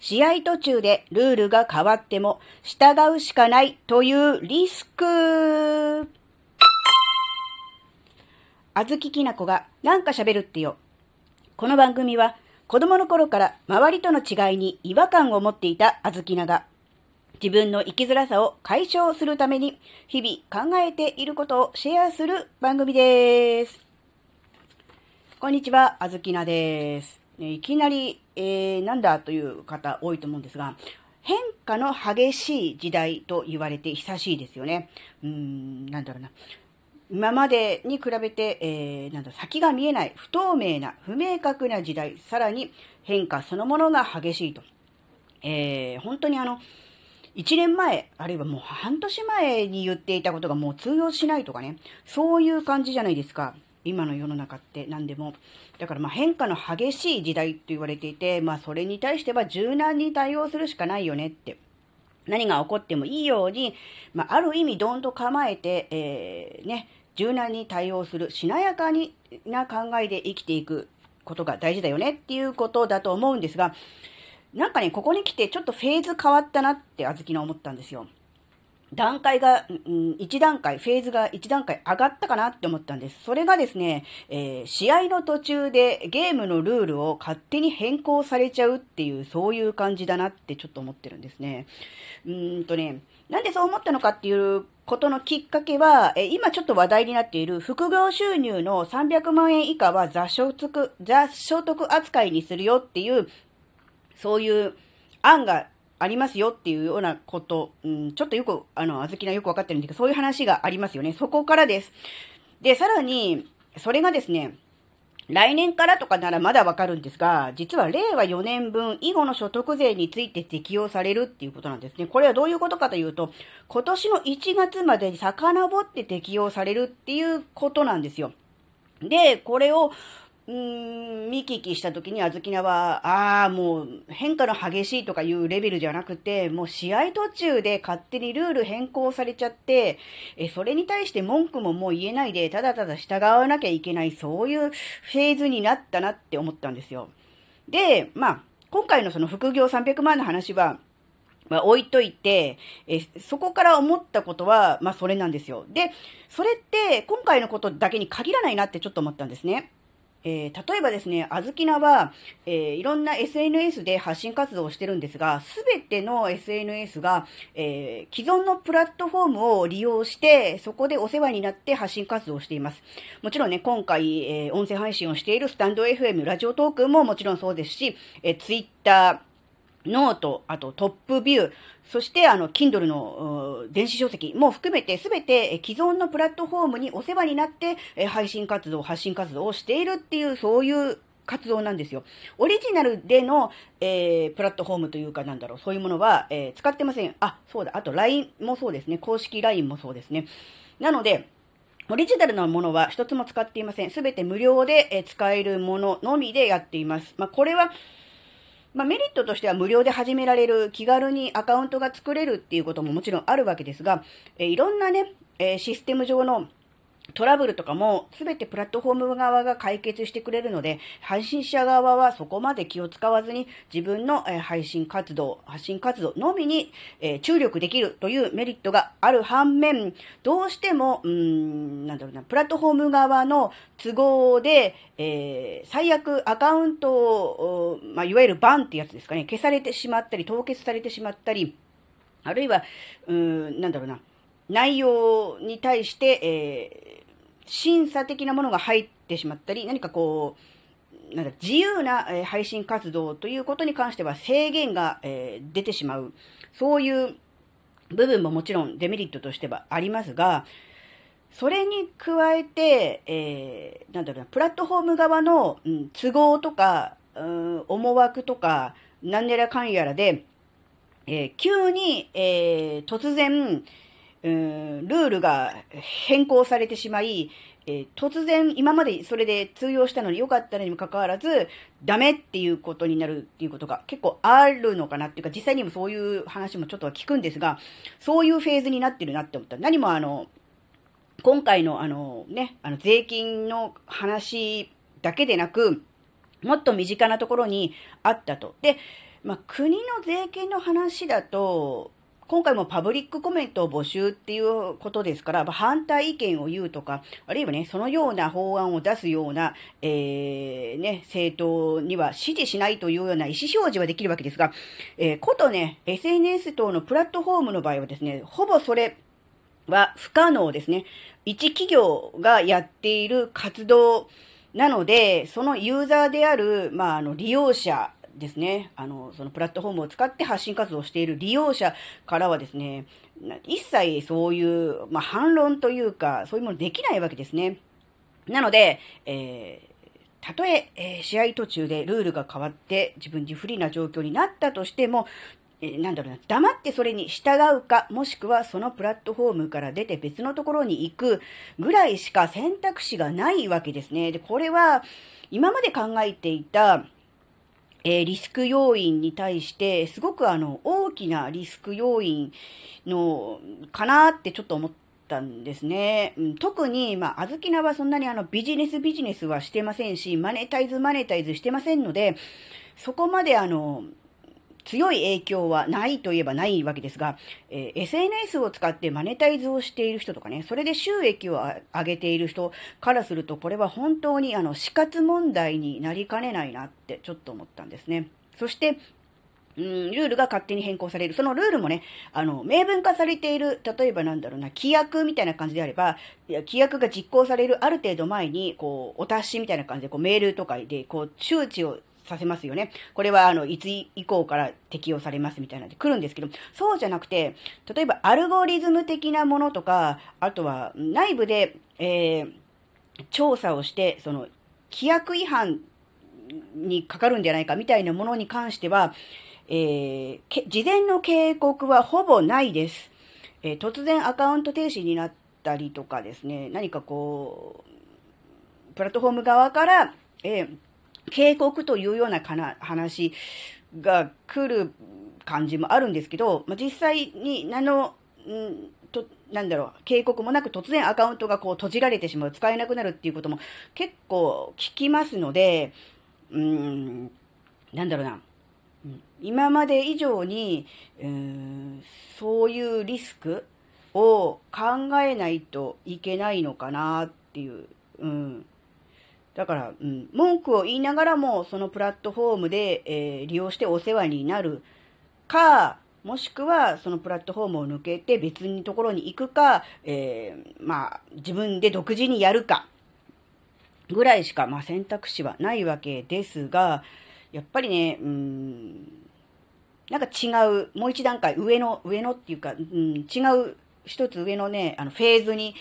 試合途中でルールが変わっても従うしかないというリスク。あずききなこがなんか喋るってよ。この番組は子供の頃から周りとの違いに違和感を持っていたあずきなが自分の生きづらさを解消するために日々考えていることをシェアする番組です。こんにちは、あずきなです。いきなり、えー、なんだという方多いと思うんですが、変化の激しい時代と言われて久しいですよね。うん、なんだろうな。今までに比べて、えー、なんだ、先が見えない、不透明な、不明確な時代、さらに変化そのものが激しいと。えー、本当にあの、1年前、あるいはもう半年前に言っていたことがもう通用しないとかね、そういう感じじゃないですか。今の世の中って何でも。だからまあ変化の激しい時代と言われていて、まあそれに対しては柔軟に対応するしかないよねって。何が起こってもいいように、まあある意味どんと構えて、えー、ね、柔軟に対応する、しなやかにな考えで生きていくことが大事だよねっていうことだと思うんですが、なんかね、ここに来てちょっとフェーズ変わったなってあずきの思ったんですよ。段階が、うん、1段階、フェーズが1段階上がったかなって思ったんです。それがですね、えー、試合の途中でゲームのルールを勝手に変更されちゃうっていう、そういう感じだなってちょっと思ってるんですね。うんとね、なんでそう思ったのかっていうことのきっかけは、え今ちょっと話題になっている副業収入の300万円以下は雑所得、雑所得扱いにするよっていう、そういう案がありますよっていうようなこと、うん、ちょっとよく、あの、あずきなよくわかってるんですけど、そういう話がありますよね。そこからです。で、さらに、それがですね、来年からとかならまだわかるんですが、実は令和4年分以後の所得税について適用されるっていうことなんですね。これはどういうことかというと、今年の1月までに遡って適用されるっていうことなんですよ。で、これを、うーん、見聞きした時にあずきなは、ああ、もう変化の激しいとかいうレベルじゃなくて、もう試合途中で勝手にルール変更されちゃって、え、それに対して文句ももう言えないで、ただただ従わなきゃいけない、そういうフェーズになったなって思ったんですよ。で、まあ、今回のその副業300万の話は、まあ、置いといて、え、そこから思ったことは、まあ、それなんですよ。で、それって、今回のことだけに限らないなってちょっと思ったんですね。えー、例えばですね、あずきなは、えー、いろんな SNS で発信活動をしてるんですが、すべての SNS が、えー、既存のプラットフォームを利用して、そこでお世話になって発信活動をしています。もちろんね、今回、え音声配信をしているスタンド FM、ラジオトークももちろんそうですし、え Twitter、 note、あとトップビュー、そしてあの、Kindle の電子書籍も含めてすべて既存のプラットフォームにお世話になって配信活動、発信活動をしているっていう、そういう活動なんですよ。オリジナルでの、えー、プラットフォームというかなんだろう、そういうものは、えー、使ってません。あ、そうだ。あと LINE もそうですね。公式 LINE もそうですね。なので、オリジナルなものは一つも使っていません。すべて無料で使えるもののみでやっています。まあ、これは、まあ、メリットとしては無料で始められる、気軽にアカウントが作れるっていうことももちろんあるわけですが、えいろんなね、えシステム上のトラブルとかも全てプラットフォーム側が解決してくれるので、配信者側はそこまで気を使わずに自分の配信活動、発信活動のみに注力できるというメリットがある反面、どうしても、うん、なんだろうな、プラットフォーム側の都合で、えー、最悪アカウントを、まあ、いわゆるバンってやつですかね、消されてしまったり、凍結されてしまったり、あるいは、うん、なんだろうな、内容に対して、えー、審査的なものが入ってしまったり、何かこう、なんか自由な、配信活動ということに関しては制限が、えー、出てしまう。そういう部分ももちろんデメリットとしてはありますが、それに加えて、えー、なんだろうな、プラットフォーム側の、うん、都合とか、うん、思惑とか、なんやらかんやらで、えー、急に、えー、突然、うん、ルールが変更されてしまい、えー、突然今までそれで通用したのに良かったのにもかかわらず、ダメっていうことになるっていうことが結構あるのかなっていうか、実際にもそういう話もちょっとは聞くんですが、そういうフェーズになってるなって思った。何もあの、今回のあのね、あの税金の話だけでなく、もっと身近なところにあったと。で、まあ、国の税金の話だと、今回もパブリックコメントを募集っていうことですから、反対意見を言うとか、あるいはね、そのような法案を出すような、えー、ね、政党には支持しないというような意思表示はできるわけですが、えー、ことね、SNS 等のプラットフォームの場合はですね、ほぼそれは不可能ですね。一企業がやっている活動なので、そのユーザーである、まあ、あの、利用者ですね、あの、そのプラットフォームを使って発信活動をしている利用者からはですね、一切そういう、まあ、反論というか、そういうものできないわけですね。なので、えー、たとええー、試合途中でルールが変わって自分に不利な状況になったとしても、えー、なんだろうな、黙ってそれに従うか、もしくはそのプラットフォームから出て別のところに行くぐらいしか選択肢がないわけですね。で、これは今まで考えていた、えー、リスク要因に対して、すごくあの、大きなリスク要因の、かなってちょっと思ったんですね。うん、特に、まあ、あずきなはそんなにあの、ビジネスビジネスはしてませんし、マネタイズマネタイズしてませんので、そこまであの、強い影響はないといえばないわけですが、えー、SNS を使ってマネタイズをしている人とかね、それで収益を上げている人からすると、これは本当にあの死活問題になりかねないなってちょっと思ったんですね。そして、うん、ルールが勝手に変更される。そのルールもね、あの、明文化されている、例えばなんだろうな、規約みたいな感じであれば、いや規約が実行されるある程度前に、こう、お達しみたいな感じで、こう、メールとかで、こう、周知をさせますよね。これは、あの、いつ以降から適用されますみたいなんで来るんですけど、そうじゃなくて、例えばアルゴリズム的なものとか、あとは内部で、えー、調査をして、その、規約違反にかかるんじゃないかみたいなものに関しては、えー、事前の警告はほぼないです。えー、突然アカウント停止になったりとかですね、何かこう、プラットフォーム側から、えー警告というような話が来る感じもあるんですけど、まあ、実際に何の、んと、なんだろう、警告もなく突然アカウントがこう閉じられてしまう、使えなくなるっていうことも結構聞きますので、うん、なんだろうな、今まで以上に、うん、そういうリスクを考えないといけないのかなっていう、うん、だから、うん、文句を言いながらも、そのプラットフォームで、えー、利用してお世話になるか、もしくは、そのプラットフォームを抜けて別のところに行くか、えー、まあ、自分で独自にやるか、ぐらいしか、まあ、選択肢はないわけですが、やっぱりね、うん、なんか違う、もう一段階上の、上のっていうか、うん、違う一つ上のね、あの、フェーズに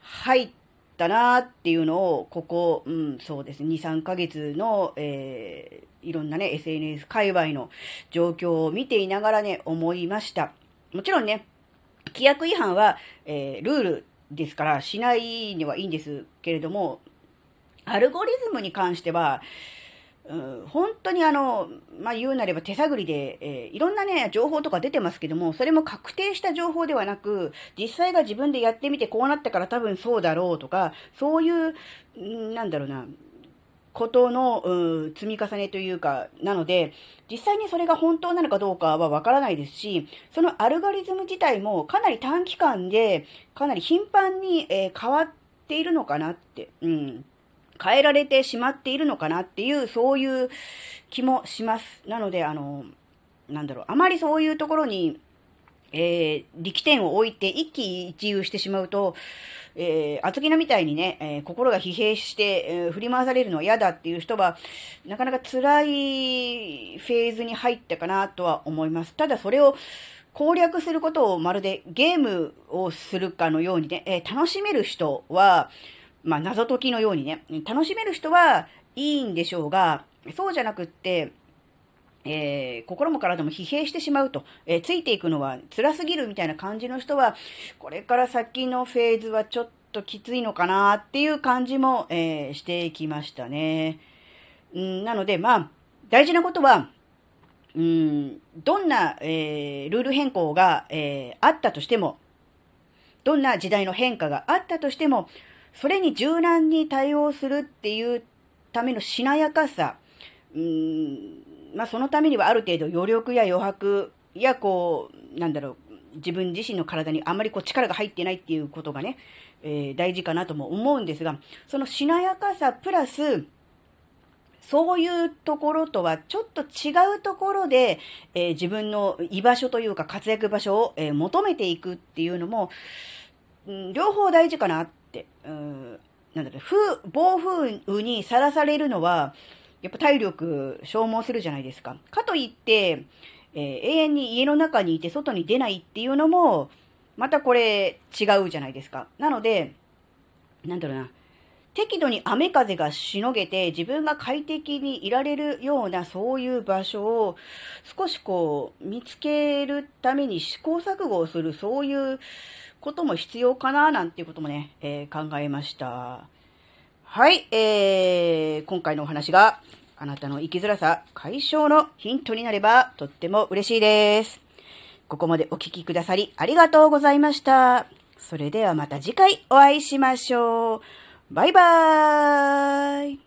入って、ったなっていうのを、ここ、うん、そうですね、2、3ヶ月の、えー、いろんなね、SNS 界隈の状況を見ていながらね、思いました。もちろんね、規約違反は、えー、ルールですから、しないにはいいんですけれども、アルゴリズムに関しては、うん、本当にあの、まあ、言うなれば手探りで、えー、いろんなね、情報とか出てますけども、それも確定した情報ではなく、実際が自分でやってみてこうなったから多分そうだろうとか、そういう、なんだろうな、ことの、うん、積み重ねというか、なので、実際にそれが本当なのかどうかはわからないですし、そのアルゴリズム自体もかなり短期間で、かなり頻繁に、えー、変わっているのかなって、うん。変えられてしまっているのかなっていう、そういう気もします。なので、あの、なんだろう、あまりそういうところに、えー、力点を置いて一喜一憂してしまうと、えー、厚木菜みたいにね、えー、心が疲弊して、えー、振り回されるのは嫌だっていう人は、なかなか辛いフェーズに入ったかなとは思います。ただそれを攻略することをまるでゲームをするかのようにね、え、楽しめる人は、まあ、謎解きのようにね、楽しめる人はいいんでしょうが、そうじゃなくって、えー、心も体も疲弊してしまうと、えー、ついていくのは辛すぎるみたいな感じの人は、これから先のフェーズはちょっときついのかなっていう感じも、えー、してきましたね。ん、なので、まあ、大事なことは、ん、どんな、えー、ルール変更が、えー、あったとしても、どんな時代の変化があったとしても、それに柔軟に対応するっていうためのしなやかさ、うーん、まあ、そのためにはある程度余力や余白や、こう、なんだろう、自分自身の体にあまりこう力が入ってないっていうことがね、えー、大事かなとも思うんですが、そのしなやかさプラス、そういうところとはちょっと違うところで、えー、自分の居場所というか活躍場所を、えー、求めていくっていうのも、うん、両方大事かな、うん、なんだろう、風、暴風雨にさらされるのは、やっぱ体力消耗するじゃないですか。かといって、えー、永遠に家の中にいて外に出ないっていうのも、またこれ違うじゃないですか。なので、なんだろうな。適度に雨風がしのげて自分が快適にいられるようなそういう場所を少しこう見つけるために試行錯誤をするそういうことも必要かななんていうこともね、えー、考えました。はい、えー、今回のお話があなたの生きづらさ解消のヒントになればとっても嬉しいです。ここまでお聴きくださりありがとうございました。それではまた次回お会いしましょう。バイバーイ